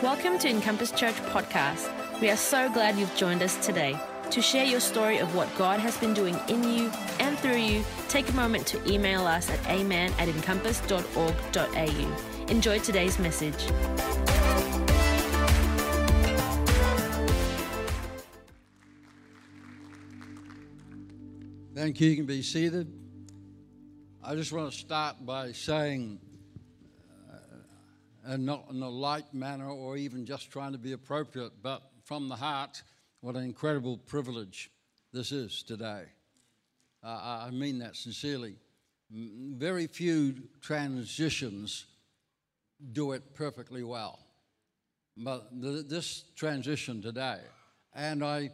Welcome to Encompass Church Podcast. We are so glad you've joined us today. To share your story of what God has been doing in you and through you, take a moment to email us at amen at encompass.org.au. Enjoy today's message. Thank you. You can be seated. I just want to start by saying, and not in a light manner or even just trying to be appropriate, but from the heart, what an incredible privilege this is today. Uh, I mean that sincerely. Very few transitions do it perfectly well. But th- this transition today, and I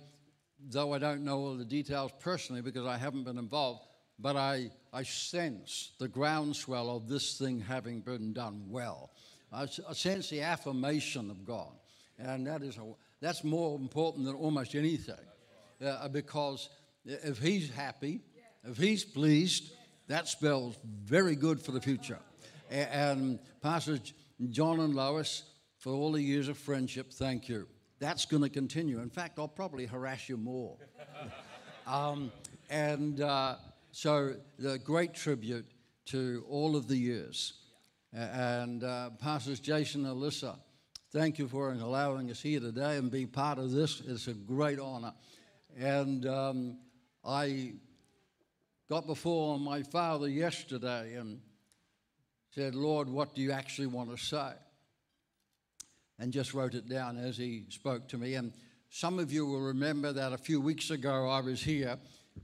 though I don't know all the details personally because I haven't been involved, but I, I sense the groundswell of this thing having been done well. I, sense the affirmation of God, and that is a, that's more important than almost anything, uh, because if He's happy, if He's pleased, that spells very good for the future. And, and Pastor John and Lois, for all the years of friendship, thank you that's going to continue. In fact, I'll probably harass you more. um, and uh, so, the great tribute to all of the years. And uh, Pastors Jason and Alyssa, thank you for allowing us here today and be part of this. It's a great honor. And um, I got before my father yesterday and said, Lord, what do you actually want to say? and just wrote it down as he spoke to me. And some of you will remember that a few weeks ago I was here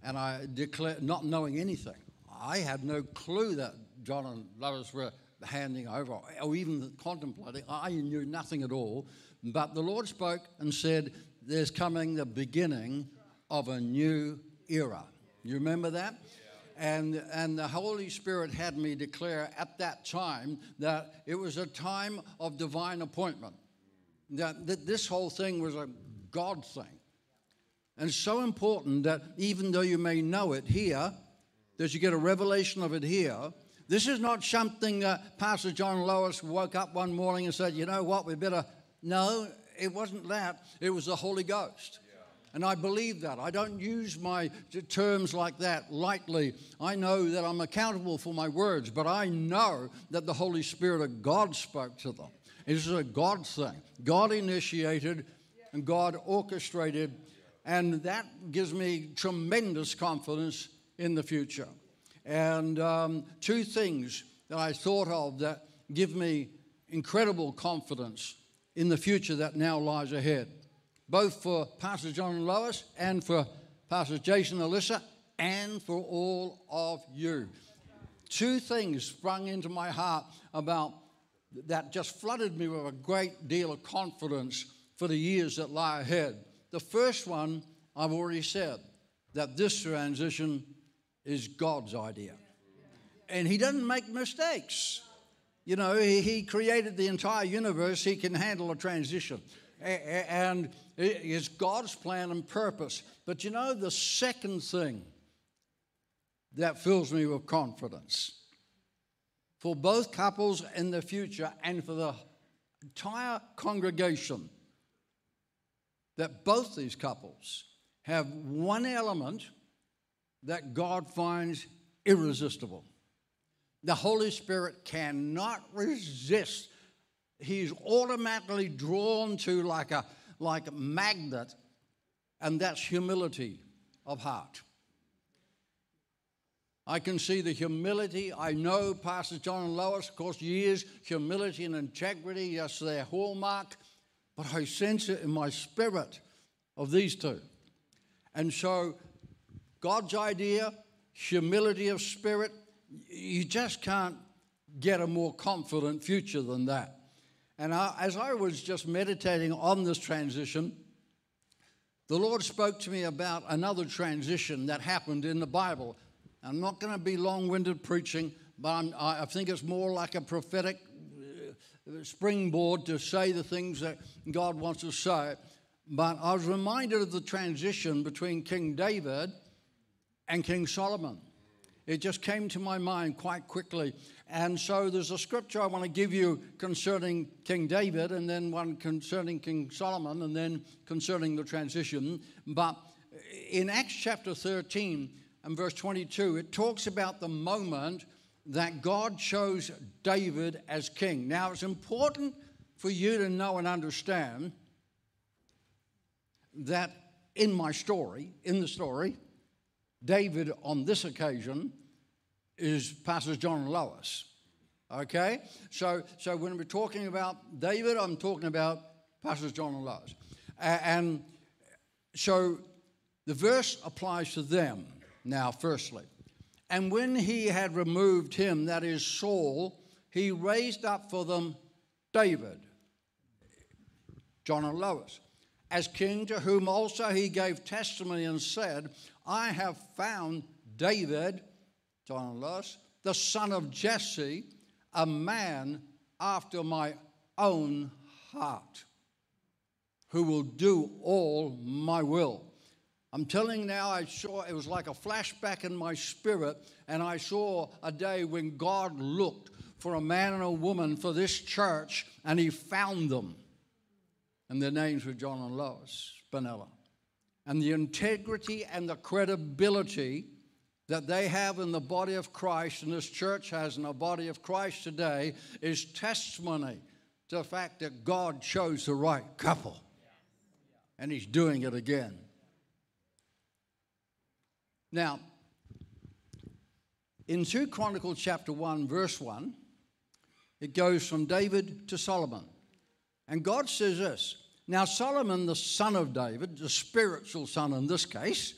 and I declared, not knowing anything, I had no clue that John and Lois were handing over or even contemplating. I knew nothing at all. But the Lord spoke and said, There's coming the beginning of a new era. You remember that? And, and the Holy Spirit had me declare at that time that it was a time of divine appointment. That, that this whole thing was a God thing. And so important that even though you may know it here, that you get a revelation of it here. This is not something that Pastor John Lois woke up one morning and said, you know what, we better. No, it wasn't that. It was the Holy Ghost. And I believe that. I don't use my terms like that lightly. I know that I'm accountable for my words, but I know that the Holy Spirit of God spoke to them. It is a God thing. God initiated and God orchestrated, and that gives me tremendous confidence in the future. And um, two things that I thought of that give me incredible confidence in the future that now lies ahead both for Pastor John and Lois and for Pastor Jason and Alyssa and for all of you. Two things sprung into my heart about that just flooded me with a great deal of confidence for the years that lie ahead. The first one, I've already said, that this transition is God's idea. And He doesn't make mistakes. You know, He, he created the entire universe, He can handle a transition and it's God's plan and purpose. But you know, the second thing that fills me with confidence for both couples in the future and for the entire congregation that both these couples have one element that God finds irresistible. The Holy Spirit cannot resist he's automatically drawn to like a like a magnet, and that's humility of heart. I can see the humility. I know Pastor John and Lois, of course, years, humility and integrity, yes, their hallmark, but I sense it in my spirit of these two. And so, God's idea, humility of spirit, you just can't get a more confident future than that. And I, as I was just meditating on this transition, the Lord spoke to me about another transition that happened in the Bible. I'm not going to be long winded preaching, but I'm, i think it's more like a prophetic uh, springboard to say the things that God wants to say. But I was reminded of the transition between King David and King Solomon. It just came to my mind quite quickly. And so there's a scripture I want to give you concerning King David, and then one concerning King Solomon, and then concerning the transition. But in Acts chapter 13 and verse 22, it talks about the moment that God chose David as king. Now, it's important for you to know and understand that in my story, in the story, David on this occasion is Pastors John and Lois. Okay? So, so when we're talking about David, I'm talking about Pastors John and Lois. And so the verse applies to them now, firstly. And when he had removed him, that is Saul, he raised up for them David, John and Lois, as king, to whom also he gave testimony and said, I have found David, John Lois, the son of Jesse, a man after my own heart, who will do all my will. I'm telling now, I saw it was like a flashback in my spirit, and I saw a day when God looked for a man and a woman for this church, and He found them. And their names were John and Lois Spinella. And the integrity and the credibility that they have in the body of Christ, and this church has in the body of Christ today, is testimony to the fact that God chose the right couple. And He's doing it again. Now, in 2 Chronicles chapter 1, verse 1, it goes from David to Solomon. And God says this Now, Solomon, the son of David, the spiritual son in this case,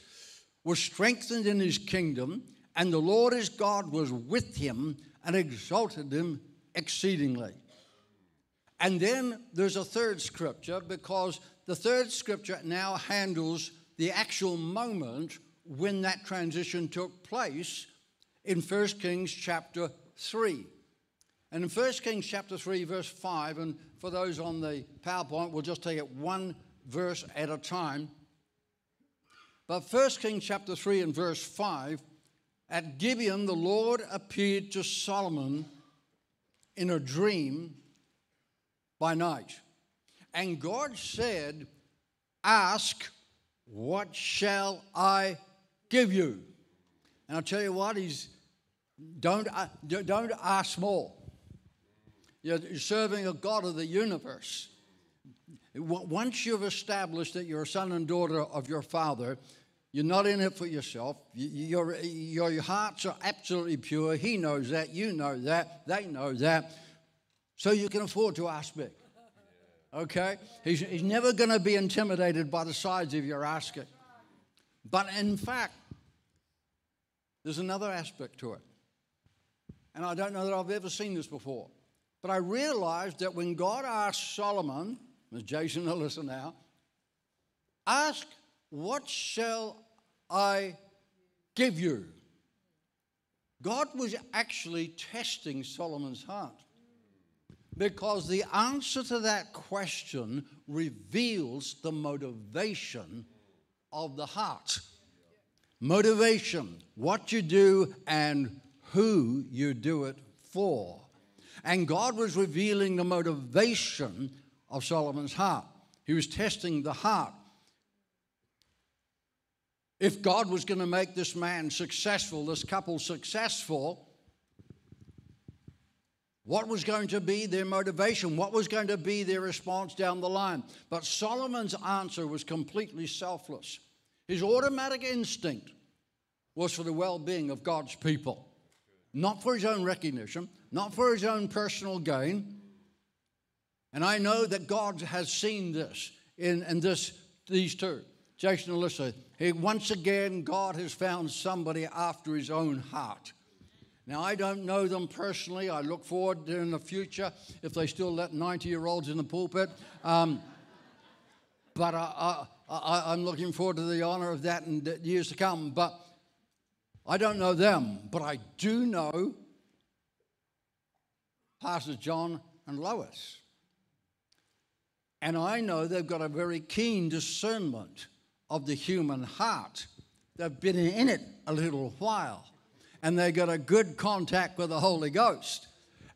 was strengthened in his kingdom, and the Lord his God was with him and exalted him exceedingly. And then there's a third scripture because the third scripture now handles the actual moment when that transition took place in 1 Kings chapter 3. And in 1 Kings chapter 3, verse 5, and for those on the PowerPoint, we'll just take it one verse at a time. But 1 Kings chapter 3 and verse 5, at Gibeon, the Lord appeared to Solomon in a dream by night. And God said, Ask, what shall I give you. And I'll tell you what, he's don't, uh, don't ask more. You're serving a God of the universe. Once you've established that you're a son and daughter of your Father, you're not in it for yourself. Your, your hearts are absolutely pure. He knows that. You know that. They know that. So you can afford to ask big. Okay? He's, he's never going to be intimidated by the size of your asking. But in fact, there's another aspect to it. And I don't know that I've ever seen this before. But I realized that when God asked Solomon, as Jason will listen now, ask, What shall I give you? God was actually testing Solomon's heart because the answer to that question reveals the motivation of the heart. Motivation, what you do and who you do it for. And God was revealing the motivation of Solomon's heart. He was testing the heart. If God was going to make this man successful, this couple successful, what was going to be their motivation? What was going to be their response down the line? But Solomon's answer was completely selfless. His automatic instinct was for the well being of God's people, not for his own recognition, not for his own personal gain. And I know that God has seen this in, in this, these two. Jason and Alyssa, he, once again, God has found somebody after his own heart. Now, I don't know them personally. I look forward in the future if they still let 90 year olds in the pulpit. Um, but I, I, am looking forward to the honor of that in years to come. But I don't know them, but I do know Pastor John and Lois. And I know they've got a very keen discernment of the human heart. They've been in it a little while. and they've got a good contact with the Holy Ghost.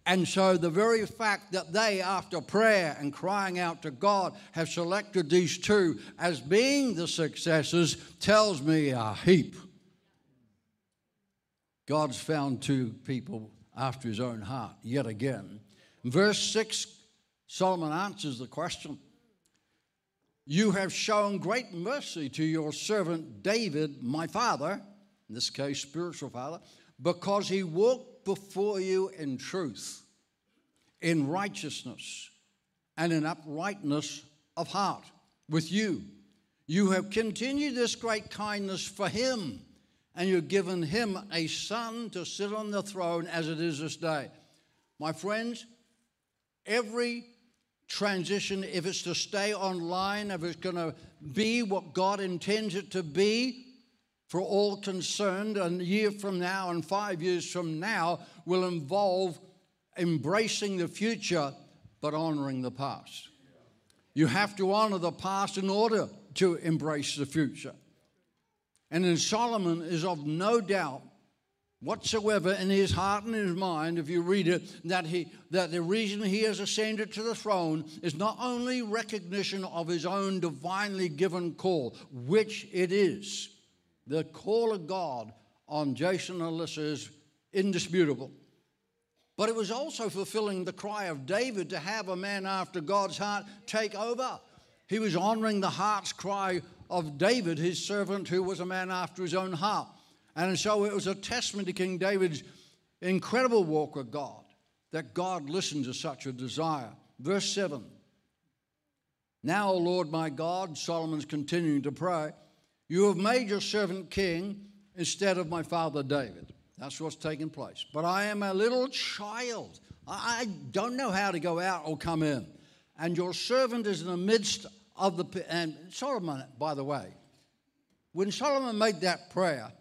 And so, the very fact that they, after prayer and crying out to God, have selected these two as being the successors tells me a heap. God's found two people after his own heart, yet again. In verse 6, Solomon answers the question You have shown great mercy to your servant David, my father, in this case, spiritual father, because he walked before you in truth, in righteousness, and in uprightness of heart with you. You have continued this great kindness for him, and you've given him a son to sit on the throne as it is this day. My friends, every transition, if it's to stay online, if it's going to be what God intends it to be, for all concerned, a year from now and five years from now will involve embracing the future but honoring the past. You have to honor the past in order to embrace the future. And in Solomon is of no doubt whatsoever in his heart and his mind, if you read it, that, he, that the reason he has ascended to the throne is not only recognition of his own divinely given call, which it is, the call of God on Jason Alyssa is indisputable. But it was also fulfilling the cry of David to have a man after God's heart take over. He was honoring the heart's cry of David, his servant, who was a man after his own heart. And so it was a testament to King David's incredible walk with God that God listened to such a desire. Verse 7 Now, O Lord my God, Solomon's continuing to pray. You have made your servant king instead of my father David. That's what's taking place. But I am a little child. I don't know how to go out or come in. And your servant is in the midst of the. And Solomon, by the way, when Solomon made that prayer,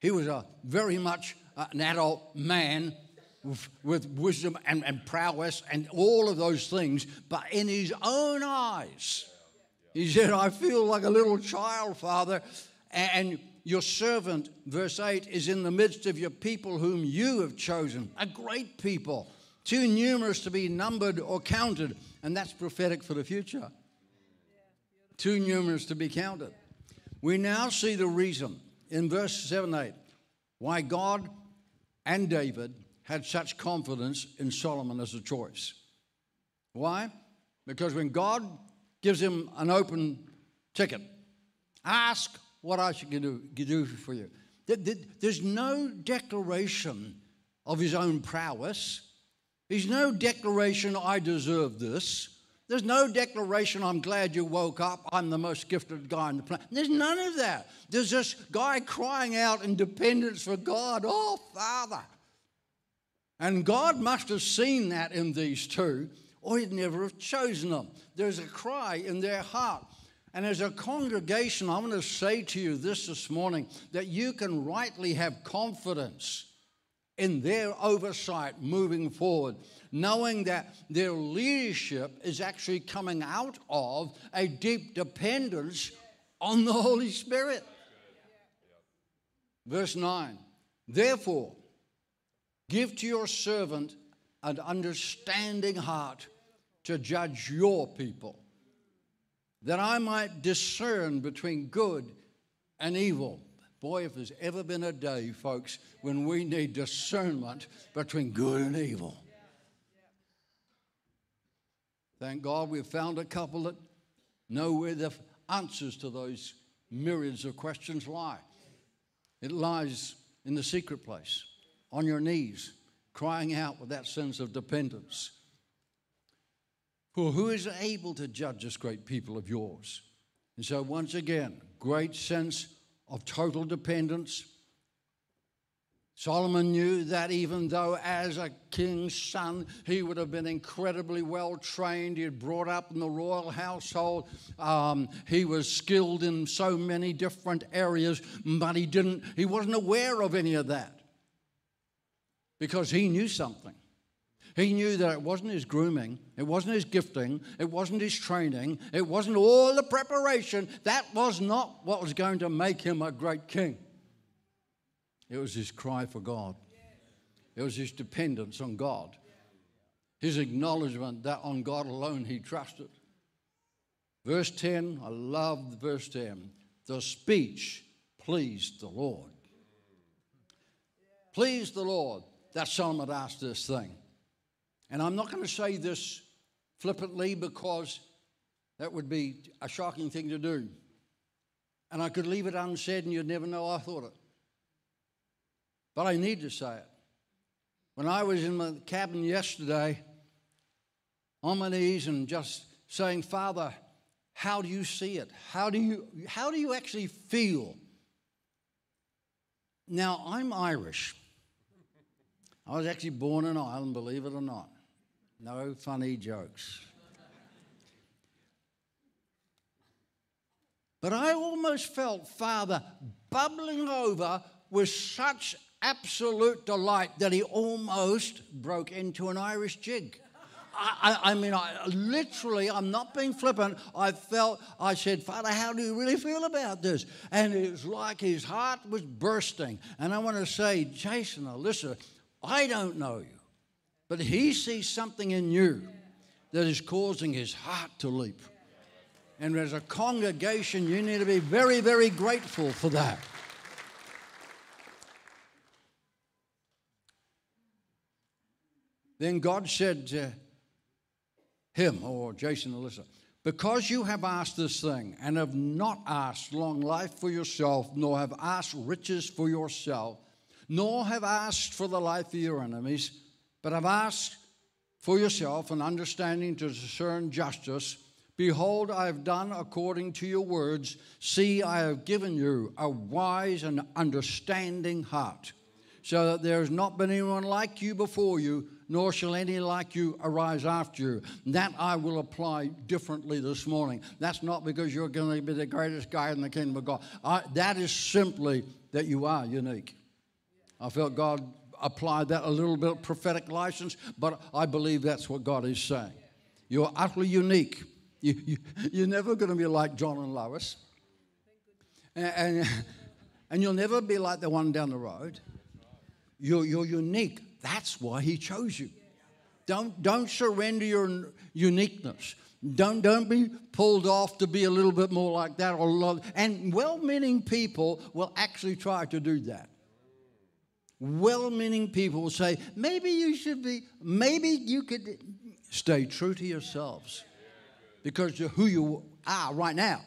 he was a very much uh, an adult man with, with wisdom and, and prowess and all of those things, but in his own eyes, he said, I feel like a little child, Father. And your servant, verse 8, is in the midst of your people whom you have chosen, a great people, too numerous to be numbered or counted. And that's prophetic for the future. Too numerous to be counted. We now see the reason in verse 7 8 why God and David had such confidence in Solomon as a choice. Why? Because when God gives him an open ticket. Ask what I should do, do for you. There's no declaration of his own prowess. There's no declaration, I deserve this. There's no declaration, I'm glad you woke up, I'm the most gifted guy on the planet. There's none of that. There's this guy crying out in dependence for God, oh, Father. And God must have seen that in these two or he'd never have chosen them. There's a cry in their heart. And as a congregation, I want to say to you this this morning that you can rightly have confidence in their oversight moving forward, knowing that their leadership is actually coming out of a deep dependence on the Holy Spirit. Verse 9 Therefore, give to your servant an understanding heart to judge your people, that I might discern between good and evil. Boy, if there's ever been a day, folks, when we need discernment between good and evil. Thank God we've found a couple that know where the answers to those myriads of questions lie. It lies in the secret place, on your knees, crying out with that sense of dependence. For who is able to judge this great people of yours? And so, once again, great sense of total dependence. Solomon knew that even though, as a king's son, he would have been incredibly well trained, he had brought up in the royal household, um, he was skilled in so many different areas, but he didn't, he wasn't aware of any of that because he knew something. He knew that it wasn't his grooming, it wasn't his gifting, it wasn't his training, it wasn't all the preparation. That was not what was going to make him a great king. It was his cry for God. It was his dependence on God. His acknowledgement that on God alone he trusted. Verse 10, I love verse 10. The speech pleased the Lord. Please the Lord that Solomon asked this thing. And I'm not going to say this flippantly because that would be a shocking thing to do. And I could leave it unsaid and you'd never know I thought it. But I need to say it. When I was in my cabin yesterday, on my knees and just saying, Father, how do you see it? How do you, how do you actually feel? Now, I'm Irish. I was actually born in Ireland, believe it or not. No funny jokes. But I almost felt Father bubbling over with such absolute delight that he almost broke into an Irish jig. I, I, mean, I, literally, I'm not being flippant. I felt, I said, Father, how do you really feel about this? And it was like his heart was bursting. And I want to say, Jason, Alyssa, I don't know you, but he sees something in you that is causing his heart to leap. And as a congregation, you need to be very, very grateful for that. Then God said to him, or Jason Alyssa, because you have asked this thing and have not asked long life for yourself, nor have asked riches for yourself, nor have asked for the life of your enemies, but I've asked for yourself an understanding to discern justice. Behold, I have done according to your words. See, I have given you a wise and understanding heart, so that there has not been anyone like you before you, nor shall any like you arise after you. That I will apply differently this morning. That's not because you're going to be the greatest guy in the kingdom of God. I, that is simply that you are unique. I felt God applied that a little bit of prophetic license, but I believe that's what God is saying. You're utterly unique. You, you, you're never going to be like John and Lois. And, and, and, you'll never be like the one down the road. You're, you're unique. That's why he chose you. Don't, don't surrender your uniqueness. Don't, don't be pulled off to be a little bit more like that. Or, love. and well meaning people will actually try to do that well meaning people will say, maybe you should be, maybe you could stay true to yourselves. Because who you are right now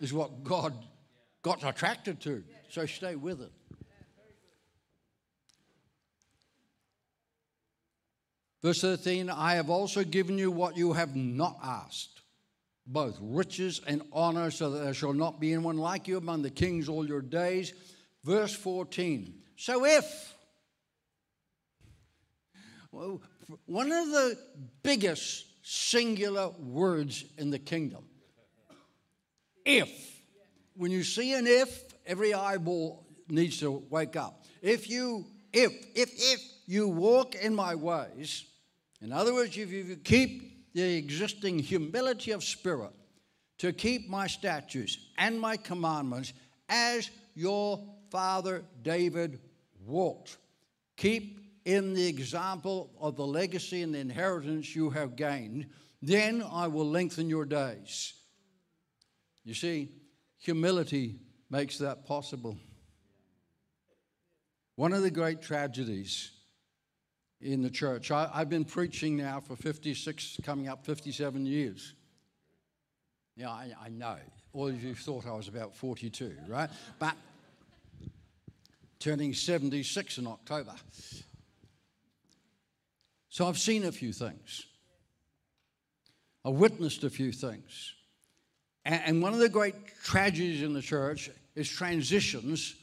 is what God got attracted to. So stay with it. Verse 13 I have also given you what you have not asked, both riches and honor, so that there shall not be anyone like you among the kings all your days. Verse 14 so if, one of the biggest singular words in the kingdom, if, when you see an if, every eyeball needs to wake up. If you, if, if, if you walk in my ways, in other words, if you keep the existing humility of spirit to keep my statutes and my commandments as your father David walked. Keep in the example of the legacy and the inheritance you have gained. Then I will lengthen your days. You see, humility makes that possible. One of the great tragedies in the church, I, have been preaching now for 56, coming up 57 years. Yeah, I, I know. All of you thought I was about 42, right? But turning 76 in October. So I've seen a few things. I've witnessed a few things. And one of the great tragedies in the church is transitions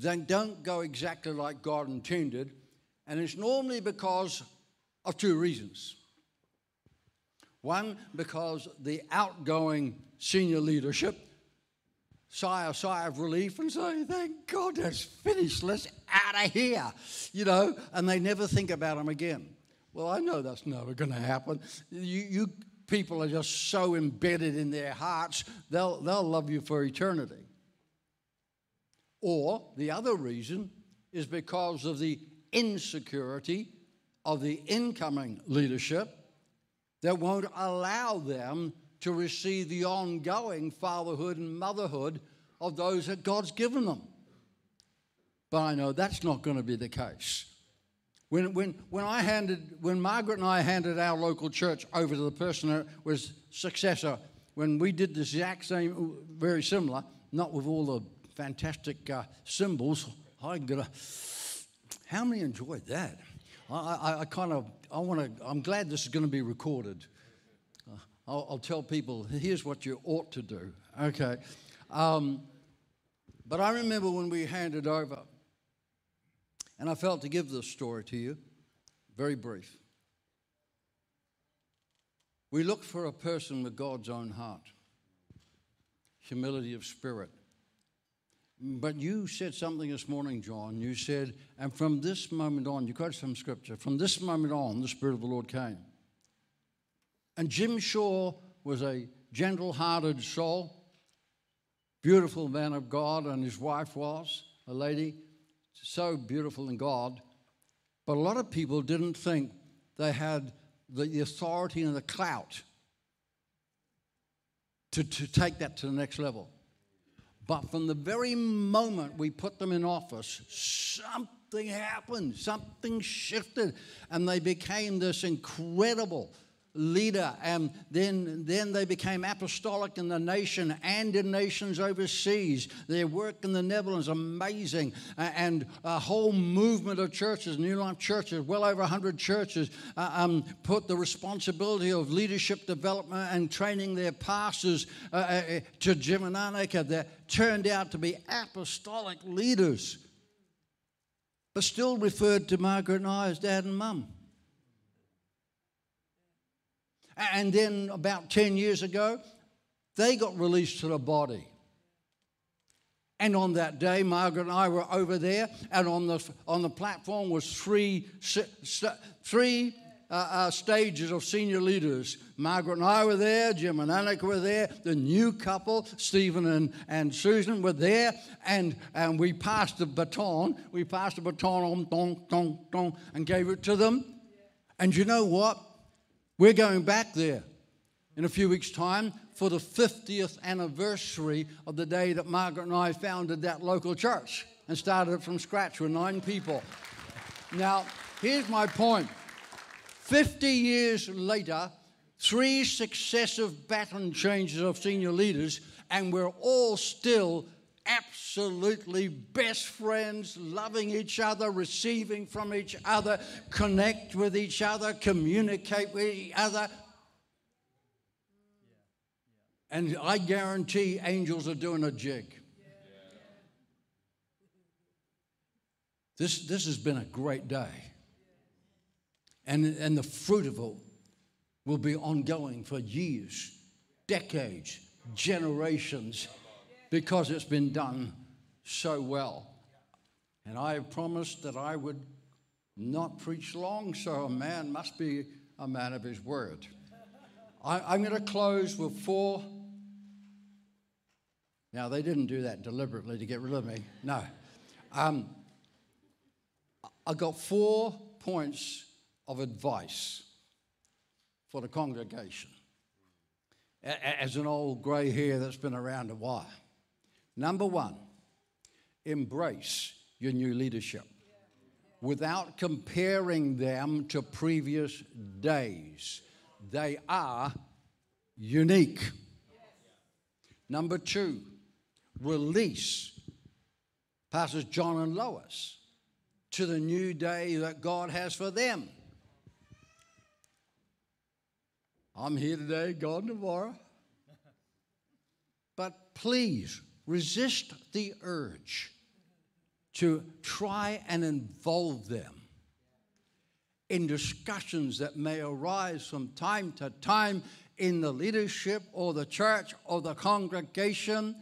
that don't go exactly like God intended. And it's normally because of two reasons. One, because the outgoing senior leadership sigh a sigh of relief and say, Thank God that's finished. Let's out of here. You know, and they never think about them again. Well, I know that's never going to happen. You, you people are just so embedded in their hearts, they'll, they'll love you for eternity. Or the other reason is because of the insecurity of the incoming leadership that won't allow them to receive the ongoing fatherhood and motherhood of those that God's given them. But I know that's not going to be the case. When, when, when I handed, when Margaret and I handed our local church over to the person that was successor, when we did the exact same, very similar, not with all the fantastic uh, symbols, I got how many enjoyed that? I, I, I kind of, I want to, I'm glad this is going to be recorded. I'll, I'll, tell people, here's what you ought to do. Okay. Um, but I remember when we handed over, and I felt to give this story to you, very brief. We look for a person with God's own heart, humility of spirit. But you said something this morning, John. You said, and from this moment on, you quoted some scripture, from this moment on, the Spirit of the Lord came. And Jim Shaw was a gentle hearted soul, beautiful man of God, and his wife was a lady, so beautiful in God. But a lot of people didn't think they had the authority and the clout to, to take that to the next level. But from the very moment we put them in office, something happened, something shifted, and they became this incredible leader. And then, then they became apostolic in the nation and in nations overseas. Their work in the Netherlands, amazing. And a whole movement of churches, New Life churches, well over 100 churches, uh, um, put the responsibility of leadership development and training their pastors uh, uh, to Jim and Annika that turned out to be apostolic leaders. But still referred to Margaret and I as dad and mum. And then about 10 years ago, they got released to the body. And on that day, Margaret and I were over there, and on the, on the platform was three, three uh, uh, stages of senior leaders. Margaret and I were there, Jim and Annika were there, the new couple, Stephen and, and Susan, were there, and, and we passed the baton. We passed the baton on, dong, dong, dong, and gave it to them. And you know what? We're going back there in a few weeks' time for the 50th anniversary of the day that Margaret and I founded that local church and started it from scratch with nine people. Now, here's my point 50 years later, three successive baton changes of senior leaders, and we're all still absolutely best friends, loving each other, receiving from each other, connect with each other, communicate with each other. And I guarantee angels are doing a jig. This, this has been a great day. And, and the fruit of it will be ongoing for years, decades, generations because it's been done so well. And I have promised that I would not preach long, so a man must be a man of his word. I, am going to close with four. Now, they didn't do that deliberately to get rid of me. No. Um, I got four points of advice for the congregation as an old grey hair that's been around a while. Number one, embrace your new leadership without comparing them to previous days. They are unique. Number two, release Pastors John and Lois to the new day that God has for them. I'm here today, gone tomorrow. But please resist the urge to try and involve them in discussions that may arise from time to time in the leadership or the church or the congregation.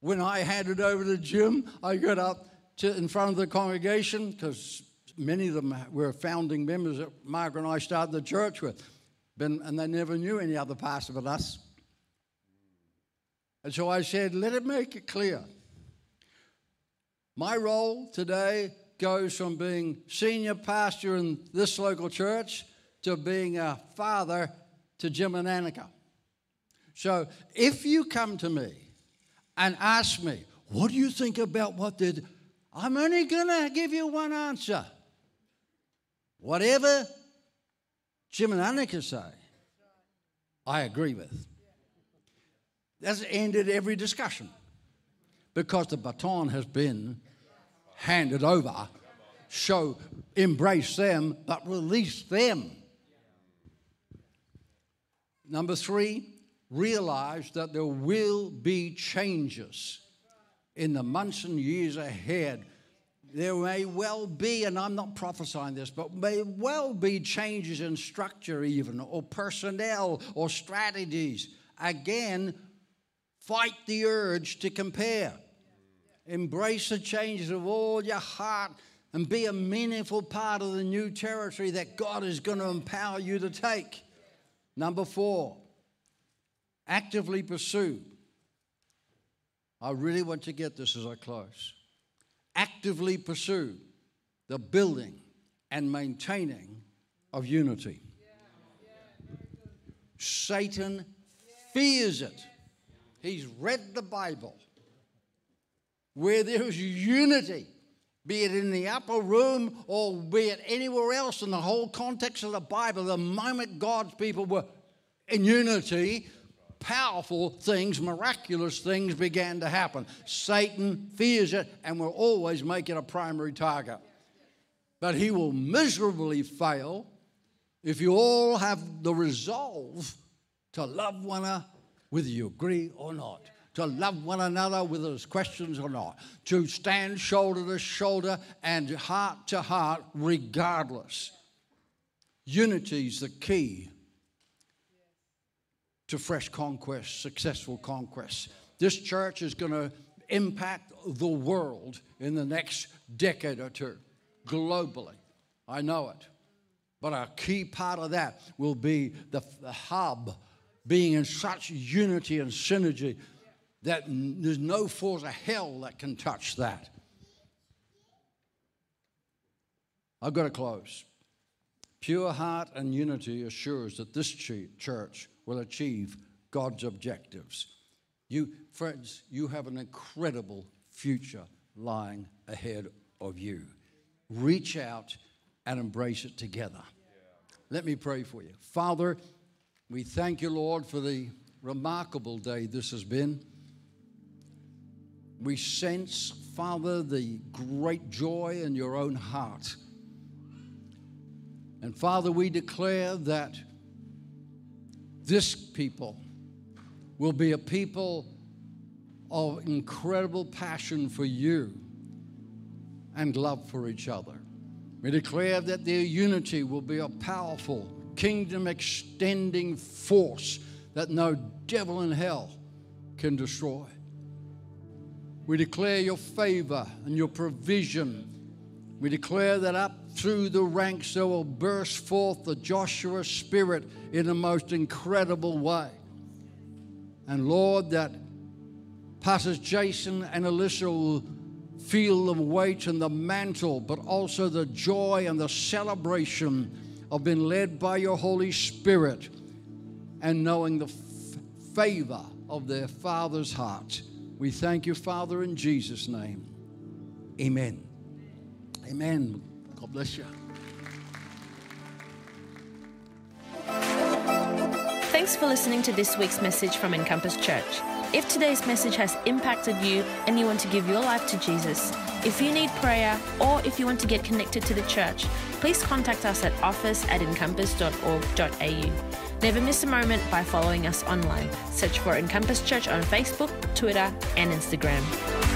When I handed over to Jim, I got up to, in front of the congregation because many of them were founding members that Margaret and I started the church with, and they never knew any other pastor but us. And so I said, let it make it clear My role today goes from being senior pastor in this local church to being a father to Jim and Annika. So if you come to me and ask me, what do you think about what did? I'm only going to give you one answer. Whatever Jim and Annika say, I agree with. That's ended every discussion because the baton has been handed over. So embrace them, but release them. Number three, realize that there will be changes in the months and years ahead. There may well be, and I'm not prophesying this, but may well be changes in structure, even, or personnel, or strategies. Again, fight the urge to compare. Embrace the changes of all your heart and be a meaningful part of the new territory that God is going to empower you to take. Number four, actively pursue. I really want to get this as I close. Actively pursue the building and maintaining of unity. Satan fears it. He's read the Bible. Where there is unity, be it in the upper room or be it anywhere else in the whole context of the Bible, the moment God's people were in unity, powerful things, miraculous things began to happen. Satan fears it and will always make it a primary target. But he will miserably fail if you all have the resolve to love one another, whether you agree or not. To love one another, whether there's questions or not. To stand shoulder to shoulder and heart to heart, regardless. Unity is the key to fresh conquests, successful conquests. This church is going to impact the world in the next decade or two, globally. I know it. But a key part of that will be the, the hub being in such unity and synergy that there's no force of hell that can touch that. I've got to close. Pure heart and unity assures that this church will achieve God's objectives. You, friends, you have an incredible future lying ahead of you. Reach out and embrace it together. Let me pray for you. Father, we thank you, Lord, for the remarkable day this has been. We sense, Father, the great joy in your own heart. And Father, we declare that this people will be a people of incredible passion for you and love for each other. We declare that their unity will be a powerful, kingdom extending force that no devil in hell can destroy. We declare your favor and your provision. We declare that up through the ranks there will burst forth the Joshua spirit in the most incredible way. And Lord, that Pastors Jason and Alyssa will feel the weight and the mantle, but also the joy and the celebration of being led by your Holy Spirit and knowing the f- favor of their Father's heart. We thank you, Father, in Jesus' name. Amen. Amen. God bless you. Thanks for listening to this week's message from Encompass Church. If today's message has impacted you and you want to give your life to Jesus, if you need prayer or if you want to get connected to the church, please contact us at office at encompass.org.au. Never miss a moment by following us online. Search for Encompass Church on Facebook, Twitter, and Instagram.